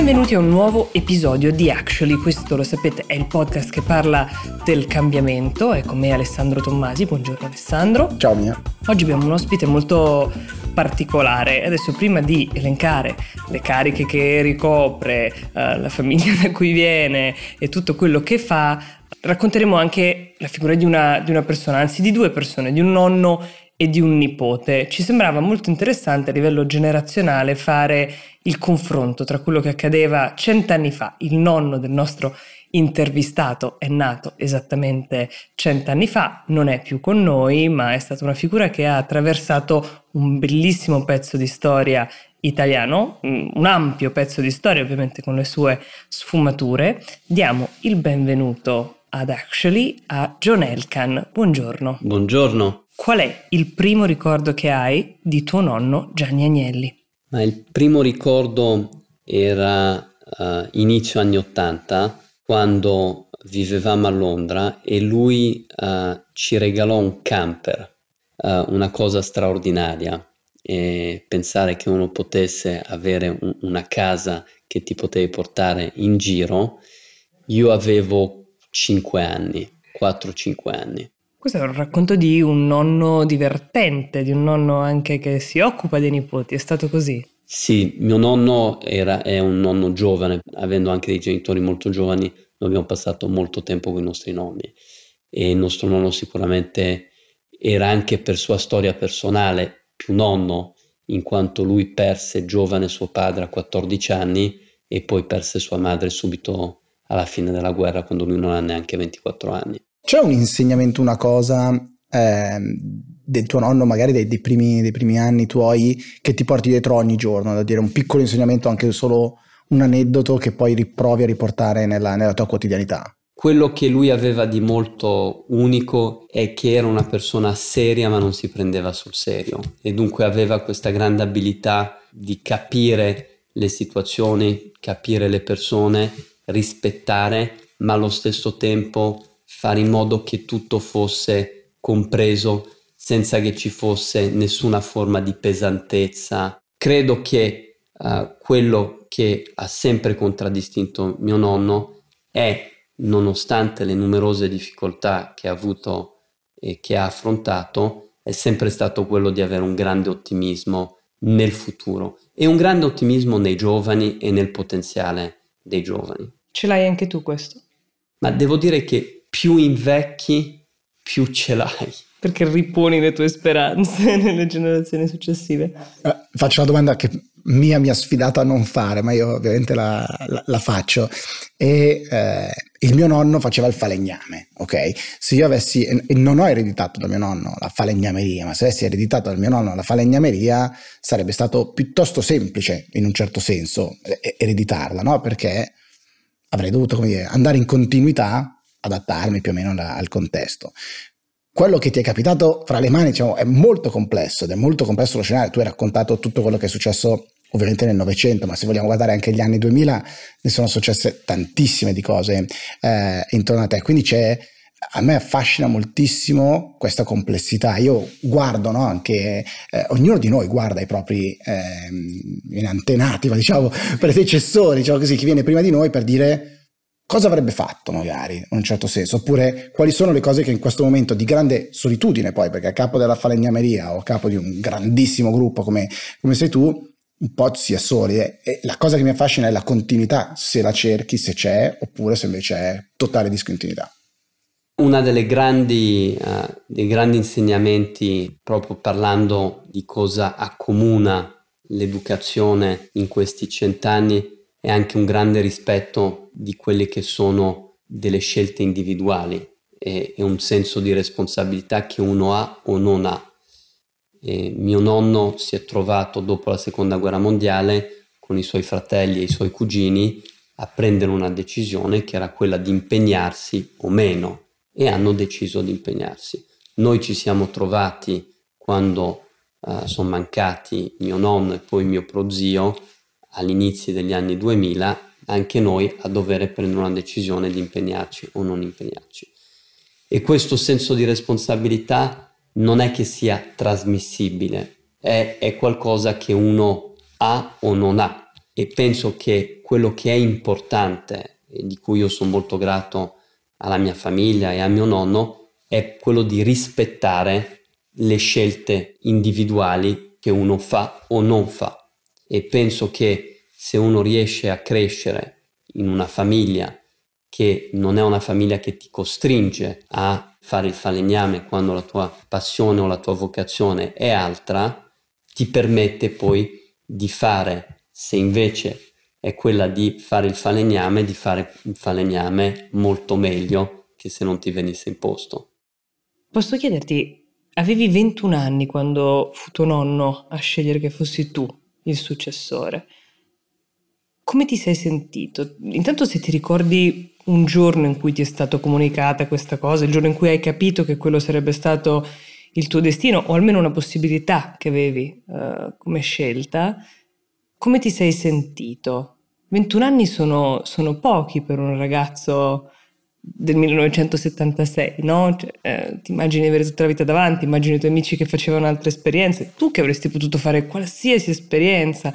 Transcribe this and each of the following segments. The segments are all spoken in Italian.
Benvenuti a un nuovo episodio di Actually, questo lo sapete è il podcast che parla del cambiamento, è con me Alessandro Tommasi, buongiorno Alessandro. Ciao Mia. Oggi abbiamo un ospite molto particolare, adesso prima di elencare le cariche che ricopre, eh, la famiglia da cui viene e tutto quello che fa, racconteremo anche la figura di una, di una persona, anzi di due persone, di un nonno e di un nipote. Ci sembrava molto interessante a livello generazionale fare il confronto tra quello che accadeva cent'anni fa. Il nonno del nostro intervistato è nato esattamente cent'anni fa, non è più con noi, ma è stata una figura che ha attraversato un bellissimo pezzo di storia italiano, un ampio pezzo di storia ovviamente con le sue sfumature. Diamo il benvenuto ad Actually a John Elkan. Buongiorno. Buongiorno. Qual è il primo ricordo che hai di tuo nonno Gianni Agnelli? Ma il primo ricordo era uh, inizio anni 80, quando vivevamo a Londra e lui uh, ci regalò un camper, uh, una cosa straordinaria. E pensare che uno potesse avere un, una casa che ti potevi portare in giro, io avevo 5 anni, 4-5 anni. Questo è un racconto di un nonno divertente, di un nonno anche che si occupa dei nipoti, è stato così? Sì, mio nonno era, è un nonno giovane, avendo anche dei genitori molto giovani, noi abbiamo passato molto tempo con i nostri nonni e il nostro nonno sicuramente era anche per sua storia personale più nonno, in quanto lui perse giovane suo padre a 14 anni e poi perse sua madre subito alla fine della guerra quando lui non ha neanche 24 anni. C'è un insegnamento, una cosa eh, del tuo nonno, magari dei, dei, primi, dei, primi, anni tuoi, che ti porti dietro ogni giorno, da dire un piccolo insegnamento, anche solo un aneddoto che poi riprovi a riportare nella, nella tua quotidianità? Quello che lui aveva di molto unico è che era una persona seria ma non si prendeva sul serio e dunque aveva questa grande abilità di capire le situazioni, capire le persone, rispettare, ma allo stesso tempo fare in modo che tutto fosse compreso senza che ci fosse nessuna forma di pesantezza. Credo che uh, quello che ha sempre contraddistinto mio nonno è, nonostante le numerose difficoltà che ha avuto e che ha affrontato, è sempre stato quello di avere un grande ottimismo nel futuro e un grande ottimismo nei giovani e nel potenziale dei giovani. Ce l'hai anche tu questo? Ma devo dire che più invecchi, più ce l'hai. Perché riponi le tue speranze nelle generazioni successive. Eh, faccio una domanda che Mia mi ha sfidato a non fare, ma io ovviamente la, la, la faccio. E eh, il mio nonno faceva il falegname, ok? Se io avessi, e non ho ereditato da mio nonno la falegnameria, ma se avessi ereditato dal mio nonno la falegnameria, sarebbe stato piuttosto semplice, in un certo senso, ereditarla, no? Perché avrei dovuto dire, andare in continuità adattarmi più o meno al contesto. Quello che ti è capitato fra le mani diciamo, è molto complesso ed è molto complesso lo scenario. Tu hai raccontato tutto quello che è successo ovviamente nel Novecento, ma se vogliamo guardare anche gli anni 2000 ne sono successe tantissime di cose eh, intorno a te. Quindi c'è a me affascina moltissimo questa complessità. Io guardo no, anche, eh, ognuno di noi guarda i propri eh, antenati, ma diciamo predecessori, diciamo così, chi viene prima di noi per dire cosa avrebbe fatto magari, in un certo senso, oppure quali sono le cose che in questo momento di grande solitudine poi, perché a capo della falegnameria o a capo di un grandissimo gruppo come, come sei tu, un po' si è soli e la cosa che mi affascina è la continuità, se la cerchi, se c'è, oppure se invece è totale discontinuità. Una delle grandi, uh, dei grandi insegnamenti, proprio parlando di cosa accomuna l'educazione in questi cent'anni, è anche un grande rispetto di quelle che sono delle scelte individuali e, e un senso di responsabilità che uno ha o non ha. E mio nonno si è trovato dopo la seconda guerra mondiale con i suoi fratelli e i suoi cugini a prendere una decisione che era quella di impegnarsi o meno e hanno deciso di impegnarsi. Noi ci siamo trovati quando uh, sono mancati mio nonno e poi mio prozio all'inizio degli anni 2000 anche noi a dover prendere una decisione di impegnarci o non impegnarci. E questo senso di responsabilità non è che sia trasmissibile, è, è qualcosa che uno ha o non ha. e penso che quello che è importante e di cui io sono molto grato alla mia famiglia e a mio nonno è quello di rispettare le scelte individuali che uno fa o non fa e penso che se uno riesce a crescere in una famiglia che non è una famiglia che ti costringe a fare il falegname quando la tua passione o la tua vocazione è altra, ti permette poi di fare, se invece è quella di fare il falegname, di fare il falegname molto meglio che se non ti venisse imposto. Posso chiederti, avevi 21 anni quando fu tuo nonno a scegliere che fossi tu il successore. Come ti sei sentito? Intanto se ti ricordi un giorno in cui ti è stata comunicata questa cosa, il giorno in cui hai capito che quello sarebbe stato il tuo destino o almeno una possibilità che avevi uh, come scelta, come ti sei sentito? 21 anni sono, sono pochi per un ragazzo del 1976, no? Cioè, eh, ti immagini avere tutta la vita davanti, immagini i tuoi amici che facevano altre esperienze, tu che avresti potuto fare qualsiasi esperienza.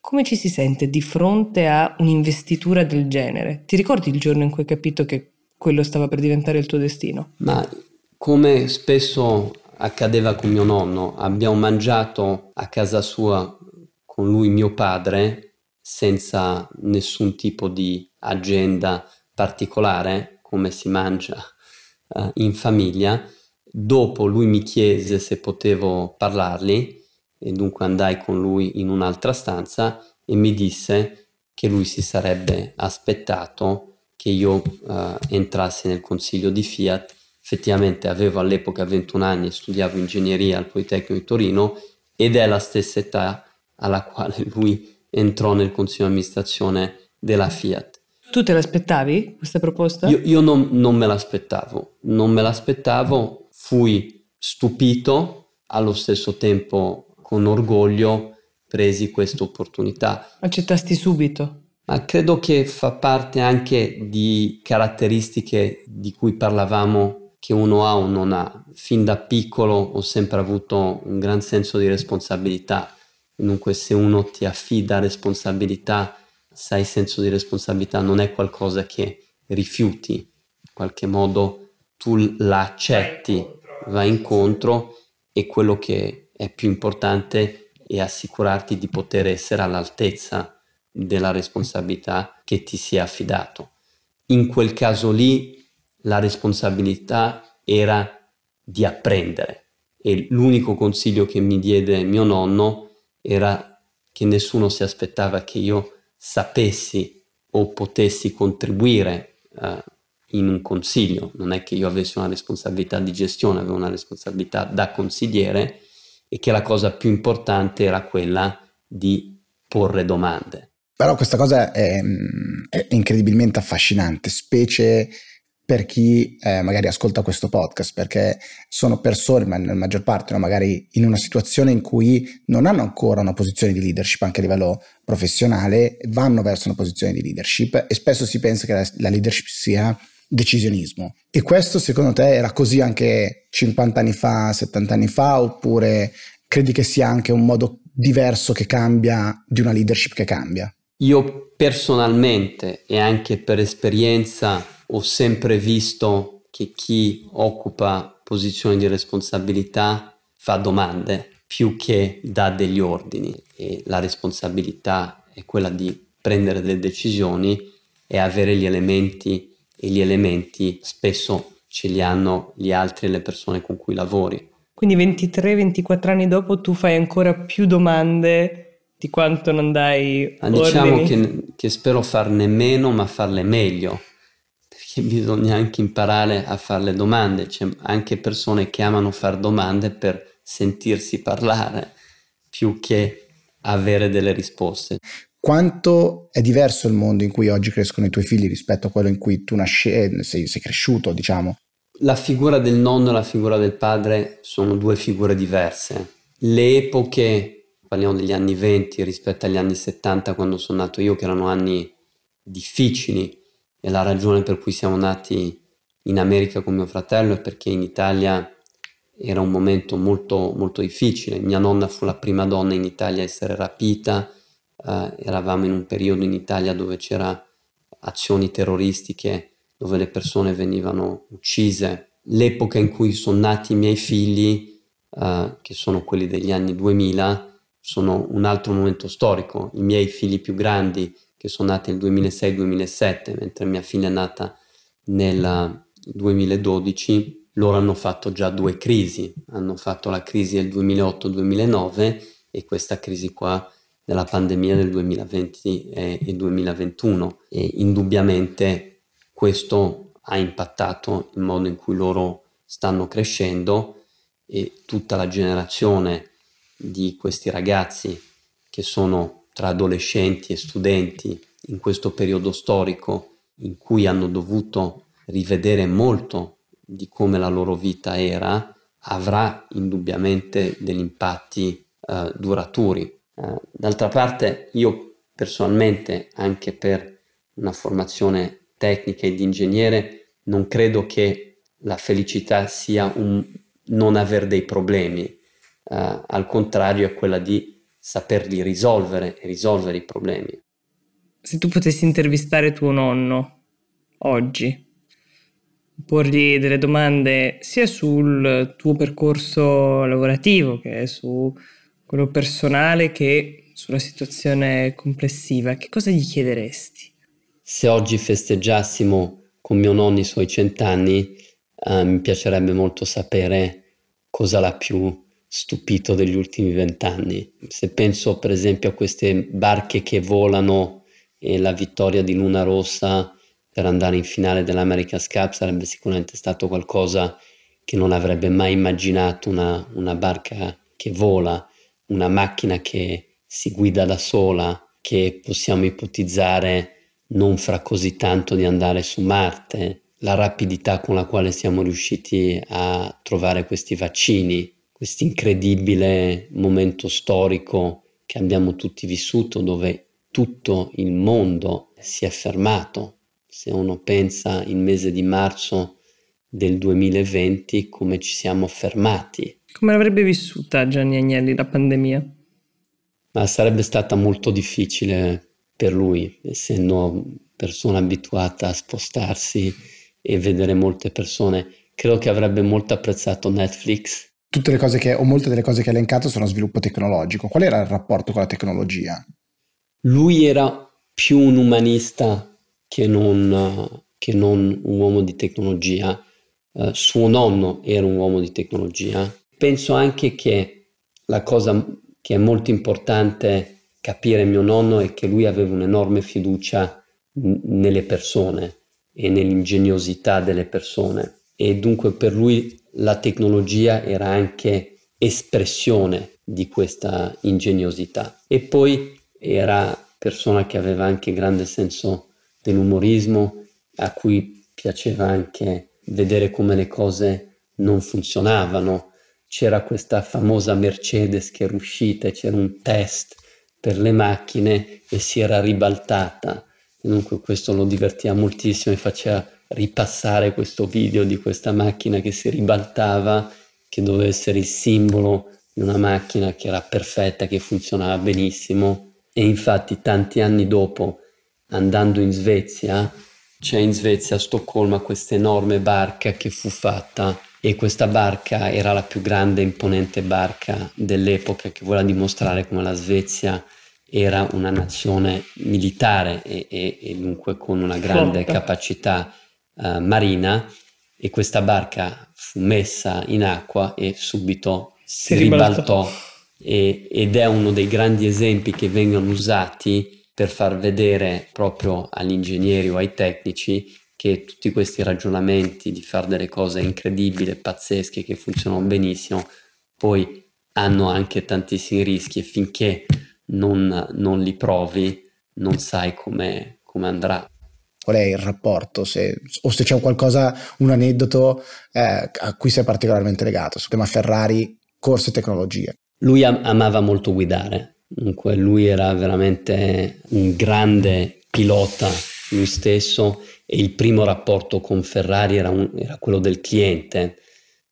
Come ci si sente di fronte a un'investitura del genere? Ti ricordi il giorno in cui hai capito che quello stava per diventare il tuo destino? Ma come spesso accadeva con mio nonno, abbiamo mangiato a casa sua con lui mio padre senza nessun tipo di agenda particolare, come si mangia uh, in famiglia. Dopo lui mi chiese se potevo parlargli e dunque andai con lui in un'altra stanza e mi disse che lui si sarebbe aspettato che io uh, entrassi nel consiglio di Fiat effettivamente avevo all'epoca 21 anni e studiavo ingegneria al Politecnico di Torino ed è la stessa età alla quale lui entrò nel consiglio di amministrazione della Fiat. Tu te l'aspettavi questa proposta? Io, io non, non, me l'aspettavo, non me l'aspettavo, fui stupito, allo stesso tempo con orgoglio presi questa opportunità. Accettasti subito? Ma credo che fa parte anche di caratteristiche di cui parlavamo che uno ha o non ha. Fin da piccolo ho sempre avuto un gran senso di responsabilità. Dunque se uno ti affida responsabilità, sai senso di responsabilità non è qualcosa che rifiuti, in qualche modo tu l'accetti, vai incontro e quello che è più importante è assicurarti di poter essere all'altezza della responsabilità che ti sia affidato. In quel caso lì la responsabilità era di apprendere e l'unico consiglio che mi diede mio nonno era che nessuno si aspettava che io sapessi o potessi contribuire uh, in un consiglio, non è che io avessi una responsabilità di gestione, avevo una responsabilità da consigliere e che la cosa più importante era quella di porre domande. Però questa cosa è, è incredibilmente affascinante, specie per chi eh, magari ascolta questo podcast, perché sono persone, ma nella maggior parte, no, magari in una situazione in cui non hanno ancora una posizione di leadership anche a livello professionale, vanno verso una posizione di leadership e spesso si pensa che la, la leadership sia decisionismo. E questo secondo te era così anche 50 anni fa, 70 anni fa, oppure credi che sia anche un modo diverso che cambia di una leadership che cambia? Io personalmente e anche per esperienza ho sempre visto che chi occupa posizioni di responsabilità fa domande più che dà degli ordini e la responsabilità è quella di prendere delle decisioni e avere gli elementi e gli elementi spesso ce li hanno gli altri e le persone con cui lavori. Quindi 23-24 anni dopo tu fai ancora più domande di quanto non dai ma Diciamo che, che spero farne meno ma farle meglio che bisogna anche imparare a fare le domande, c'è anche persone che amano fare domande per sentirsi parlare più che avere delle risposte. Quanto è diverso il mondo in cui oggi crescono i tuoi figli rispetto a quello in cui tu nasci, eh, sei, sei cresciuto, diciamo? La figura del nonno e la figura del padre sono due figure diverse. Le epoche, parliamo degli anni 20 rispetto agli anni 70 quando sono nato io, che erano anni difficili, e la ragione per cui siamo nati in America con mio fratello è perché in Italia era un momento molto, molto difficile. Mia nonna fu la prima donna in Italia a essere rapita uh, eravamo in un periodo in Italia dove c'era azioni terroristiche, dove le persone venivano uccise. L'epoca in cui sono nati i miei figli, uh, che sono quelli degli anni 2000, sono un altro momento storico. I miei figli più grandi, che sono nati nel 2006-2007, mentre mia figlia è nata nel 2012, loro hanno fatto già due crisi. Hanno fatto la crisi del 2008-2009 e questa crisi qua della pandemia del 2020 e, e 2021 e indubbiamente questo ha impattato il modo in cui loro stanno crescendo e tutta la generazione di questi ragazzi che sono tra adolescenti e studenti in questo periodo storico in cui hanno dovuto rivedere molto di come la loro vita era, avrà indubbiamente degli impatti uh, duraturi. Uh, d'altra parte io personalmente, anche per una formazione tecnica e di ingegnere, non credo che la felicità sia un non avere dei problemi, uh, al contrario è quella di saperli risolvere e risolvere i problemi. Se tu potessi intervistare tuo nonno oggi, porgli delle domande sia sul tuo percorso lavorativo che su quello personale che sulla situazione complessiva, che cosa gli chiederesti? Se oggi festeggiassimo con mio nonno i suoi cent'anni, eh, mi piacerebbe molto sapere cosa l'ha più stupito degli ultimi vent'anni. Se penso per esempio a queste barche che volano e la vittoria di Luna Rossa per andare in finale dell'America's Cup sarebbe sicuramente stato qualcosa che non avrebbe mai immaginato una, una barca che vola una macchina che si guida da sola, che possiamo ipotizzare non fra così tanto di andare su Marte, la rapidità con la quale siamo riusciti a trovare questi vaccini, questo incredibile momento storico che abbiamo tutti vissuto dove tutto il mondo si è fermato. Se uno pensa il mese di marzo del 2020 come ci siamo fermati come l'avrebbe vissuta Gianni Agnelli la pandemia? Ma sarebbe stata molto difficile per lui, essendo persona abituata a spostarsi e vedere molte persone. Credo che avrebbe molto apprezzato Netflix. Tutte le cose che, o molte delle cose che ha elencato sono sviluppo tecnologico. Qual era il rapporto con la tecnologia? Lui era più un umanista che non, che non un uomo di tecnologia. Uh, suo nonno era un uomo di tecnologia Penso anche che la cosa che è molto importante capire mio nonno è che lui aveva un'enorme fiducia nelle persone e nell'ingegnosità delle persone. E dunque per lui la tecnologia era anche espressione di questa ingegnosità. E poi era persona che aveva anche grande senso dell'umorismo a cui piaceva anche vedere come le cose non funzionavano c'era questa famosa Mercedes che era uscita e c'era un test per le macchine e si era ribaltata. Dunque questo lo divertiva moltissimo e faceva ripassare questo video di questa macchina che si ribaltava, che doveva essere il simbolo di una macchina che era perfetta, che funzionava benissimo. E infatti tanti anni dopo, andando in Svezia, c'è in Svezia a Stoccolma questa enorme barca che fu fatta e questa barca era la più grande e imponente barca dell'epoca che voleva dimostrare come la Svezia era una nazione militare e, e, e dunque con una grande Flotta. capacità uh, marina. E questa barca fu messa in acqua e subito si, si ribaltò. E, ed è uno dei grandi esempi che vengono usati per far vedere proprio agli ingegneri o ai tecnici che tutti questi ragionamenti di fare delle cose incredibili, pazzesche, che funzionano benissimo, poi hanno anche tantissimi rischi e finché non, non li provi non sai come, come andrà. Qual è il rapporto, se, o se c'è qualcosa, un aneddoto eh, a cui sei particolarmente legato, su tema Ferrari, corse e tecnologia. Lui am- amava molto guidare, dunque lui era veramente un grande pilota lui stesso e il primo rapporto con Ferrari era, un, era quello del cliente,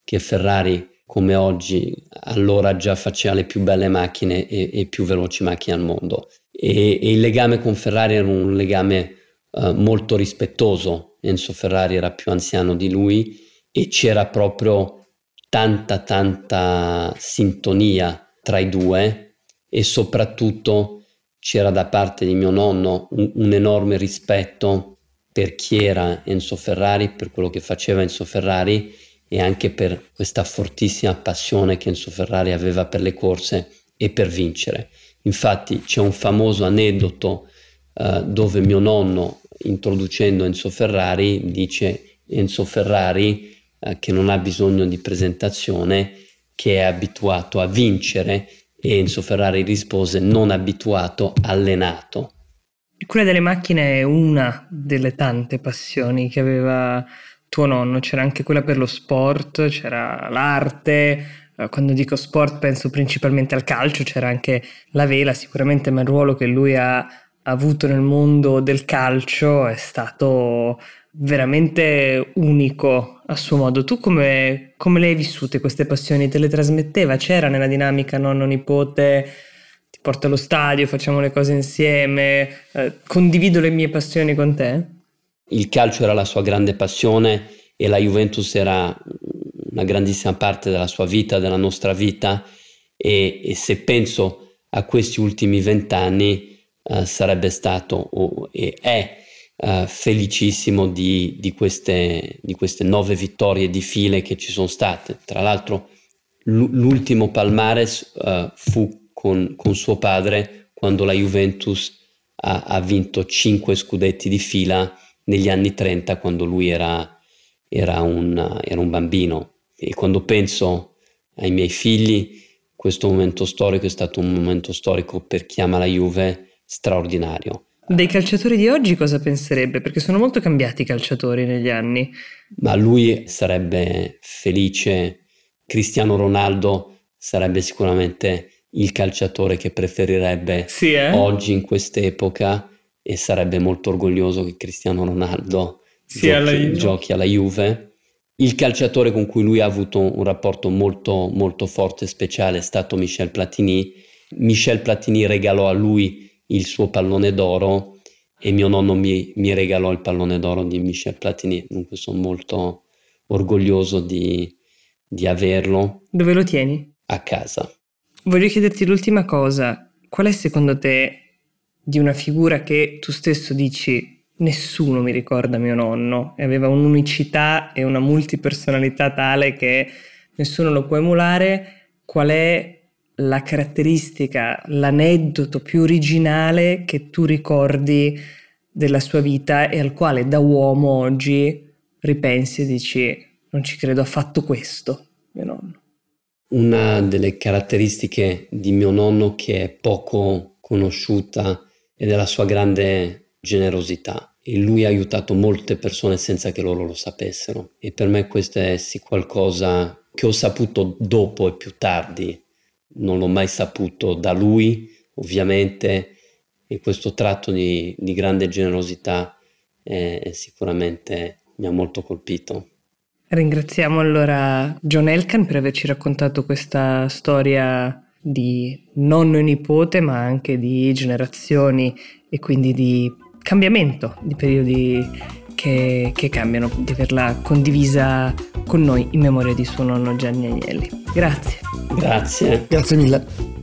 che Ferrari come oggi allora già faceva le più belle macchine e, e più veloci macchine al mondo e, e il legame con Ferrari era un legame uh, molto rispettoso. Enzo Ferrari era più anziano di lui e c'era proprio tanta tanta sintonia tra i due e soprattutto c'era da parte di mio nonno un, un enorme rispetto per chi era Enzo Ferrari, per quello che faceva Enzo Ferrari e anche per questa fortissima passione che Enzo Ferrari aveva per le corse e per vincere. Infatti c'è un famoso aneddoto uh, dove mio nonno, introducendo Enzo Ferrari, dice Enzo Ferrari uh, che non ha bisogno di presentazione, che è abituato a vincere e Enzo Ferrari rispose non abituato, allenato. Quella delle macchine è una delle tante passioni che aveva tuo nonno, c'era anche quella per lo sport, c'era l'arte, eh, quando dico sport penso principalmente al calcio, c'era anche la vela, sicuramente ma il ruolo che lui ha avuto nel mondo del calcio è stato veramente unico a suo modo. Tu come, come le hai vissute queste passioni? Te le trasmetteva? C'era nella dinamica nonno-nipote? Porto allo stadio, facciamo le cose insieme, eh, condivido le mie passioni con te? Il calcio era la sua grande passione e la Juventus era una grandissima parte della sua vita, della nostra vita e, e se penso a questi ultimi vent'anni uh, sarebbe stato oh, e è uh, felicissimo di, di, queste, di queste nove vittorie di file che ci sono state. Tra l'altro l'ultimo Palmares uh, fu con, con, suo padre quando la Juventus ha, ha, vinto cinque scudetti di fila negli anni 30 quando lui era, era, un, era un bambino e quando penso ai miei figli, questo momento storico è stato un momento storico per chi ama la Juve straordinario. Dei calciatori di oggi cosa penserebbe? Perché sono molto cambiati i calciatori negli anni. Ma lui sarebbe felice, Cristiano Ronaldo sarebbe sicuramente il calciatore che preferirebbe sì, eh? oggi in quest'epoca e sarebbe molto orgoglioso che Cristiano Ronaldo sì, giochi, alla... giochi alla Juve il calciatore con cui lui ha avuto un rapporto molto, molto forte e speciale è stato Michel Platini. Michel Platini regalò a lui il suo pallone d'oro e mio nonno mi, mi regalò il pallone d'oro di Michel Platini. Dunque sono molto orgoglioso di, di averlo. Dove lo tieni? A casa. Voglio chiederti l'ultima cosa. Qual è secondo te di una figura che tu stesso dici nessuno mi ricorda mio nonno e aveva un'unicità e una multipersonalità tale che nessuno lo può emulare. Qual è la caratteristica, l'aneddoto più originale che tu ricordi della sua vita e al quale da uomo oggi ripensi e dici non ci credo, ha fatto questo mio nonno? Una delle caratteristiche di mio nonno che è poco conosciuta è la sua grande generosità e lui ha aiutato molte persone senza che loro lo sapessero e per me questo è sì qualcosa che ho saputo dopo e più tardi, non l'ho mai saputo da lui ovviamente e questo tratto di, di grande generosità eh, sicuramente mi ha molto colpito. Ringraziamo allora John Elkan per averci raccontato questa storia di nonno e nipote, ma anche di generazioni e quindi di cambiamento, di periodi che, che, cambiano, di averla condivisa con noi in memoria di suo nonno Gianni Agnelli. Grazie. Grazie. Grazie mille.